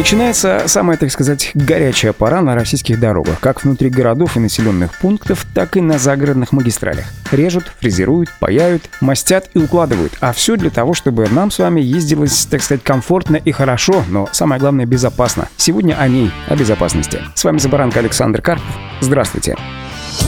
Начинается самая, так сказать, горячая пора на российских дорогах, как внутри городов и населенных пунктов, так и на загородных магистралях. Режут, фрезеруют, паяют, мастят и укладывают. А все для того, чтобы нам с вами ездилось, так сказать, комфортно и хорошо, но самое главное безопасно. Сегодня о ней, о безопасности. С вами Забаранка Александр Карпов. Здравствуйте.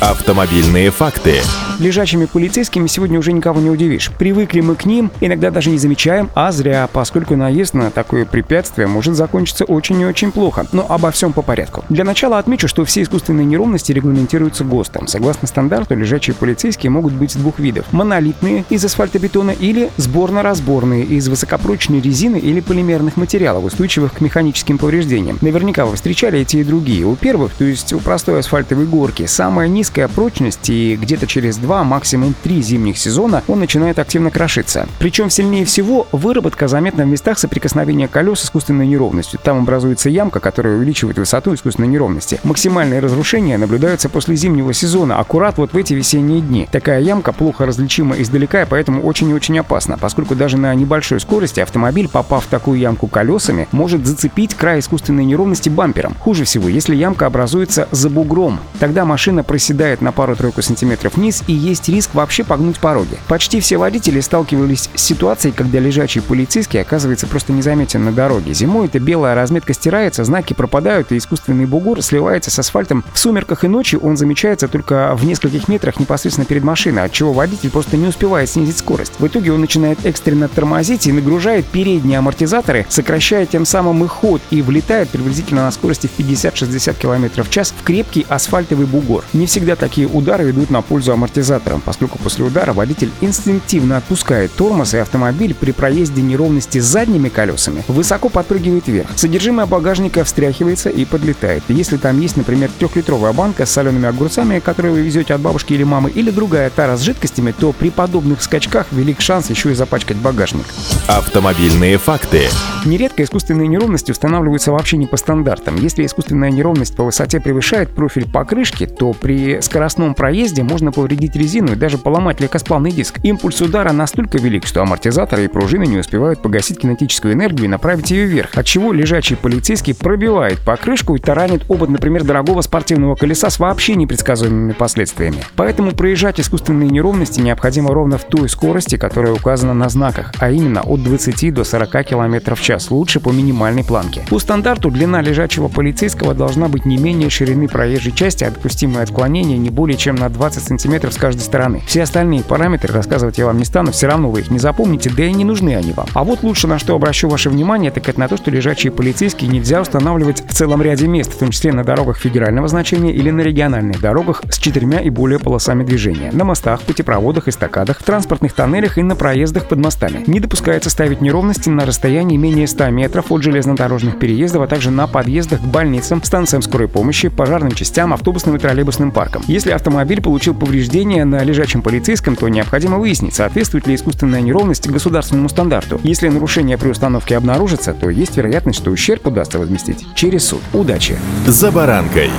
Автомобильные факты. Лежачими полицейскими сегодня уже никого не удивишь. Привыкли мы к ним, иногда даже не замечаем, а зря, поскольку наезд на такое препятствие может закончиться очень и очень плохо. Но обо всем по порядку. Для начала отмечу, что все искусственные неровности регламентируются ГОСТом. Согласно стандарту, лежачие полицейские могут быть двух видов. Монолитные из асфальтобетона или сборно-разборные из высокопрочной резины или полимерных материалов, устойчивых к механическим повреждениям. Наверняка вы встречали эти и другие. У первых, то есть у простой асфальтовой горки, самая низкая прочность и где-то через два, максимум три зимних сезона он начинает активно крошиться. Причем сильнее всего выработка заметна в местах соприкосновения колес с искусственной неровностью. Там образуется ямка, которая увеличивает высоту искусственной неровности. Максимальные разрушения наблюдаются после зимнего сезона, аккурат вот в эти весенние дни. Такая ямка плохо различима издалека и поэтому очень и очень опасна, поскольку даже на небольшой скорости автомобиль, попав в такую ямку колесами, может зацепить край искусственной неровности бампером. Хуже всего, если ямка образуется за бугром. Тогда машина проседает на пару-тройку сантиметров вниз и есть риск вообще погнуть пороги. Почти все водители сталкивались с ситуацией, когда лежачий полицейский оказывается просто незаметен на дороге. Зимой эта белая разметка стирается, знаки пропадают, и искусственный бугор сливается с асфальтом. В сумерках и ночью он замечается только в нескольких метрах непосредственно перед машиной, от чего водитель просто не успевает снизить скорость. В итоге он начинает экстренно тормозить и нагружает передние амортизаторы, сокращая тем самым их ход и влетает приблизительно на скорости в 50-60 км в час в крепкий асфальтовый бугор. Всегда такие удары идут на пользу амортизаторам поскольку после удара водитель инстинктивно отпускает тормоз, и автомобиль при проезде неровности задними колесами высоко подпрыгивает вверх. Содержимое багажника встряхивается и подлетает. Если там есть, например, трехлитровая банка с солеными огурцами, которую вы везете от бабушки или мамы, или другая тара с жидкостями, то при подобных скачках велик шанс еще и запачкать багажник. Автомобильные факты. Нередко искусственные неровности устанавливаются вообще не по стандартам. Если искусственная неровность по высоте превышает профиль покрышки, то при скоростном проезде можно повредить резину и даже поломать легкосплавный диск. Импульс удара настолько велик, что амортизаторы и пружины не успевают погасить кинетическую энергию и направить ее вверх, отчего лежачий полицейский пробивает покрышку и таранит обод, например, дорогого спортивного колеса с вообще непредсказуемыми последствиями. Поэтому проезжать искусственные неровности необходимо ровно в той скорости, которая указана на знаках, а именно от 20 до 40 км в час, лучше по минимальной планке. По стандарту длина лежачего полицейского должна быть не менее ширины проезжей части, а допустимое отклонение не более чем на 20 см с каждой стороны. Все остальные параметры рассказывать я вам не стану, все равно вы их не запомните, да и не нужны они вам. А вот лучше на что обращу ваше внимание, так это на то, что лежачие полицейские нельзя устанавливать в целом ряде мест, в том числе на дорогах федерального значения или на региональных дорогах с четырьмя и более полосами движения, на мостах, путепроводах, эстакадах, транспортных тоннелях и на проездах под мостами. Не допускается ставить неровности на расстоянии менее 100 метров от железнодорожных переездов, а также на подъездах к больницам, станциям скорой помощи, пожарным частям, автобусным и троллейбусным паркам. Если автомобиль получил повреждение на лежачем полицейском, то необходимо выяснить, соответствует ли искусственная неровность государственному стандарту. Если нарушение при установке обнаружится, то есть вероятность, что ущерб удастся возместить через суд. Удачи! За баранкой.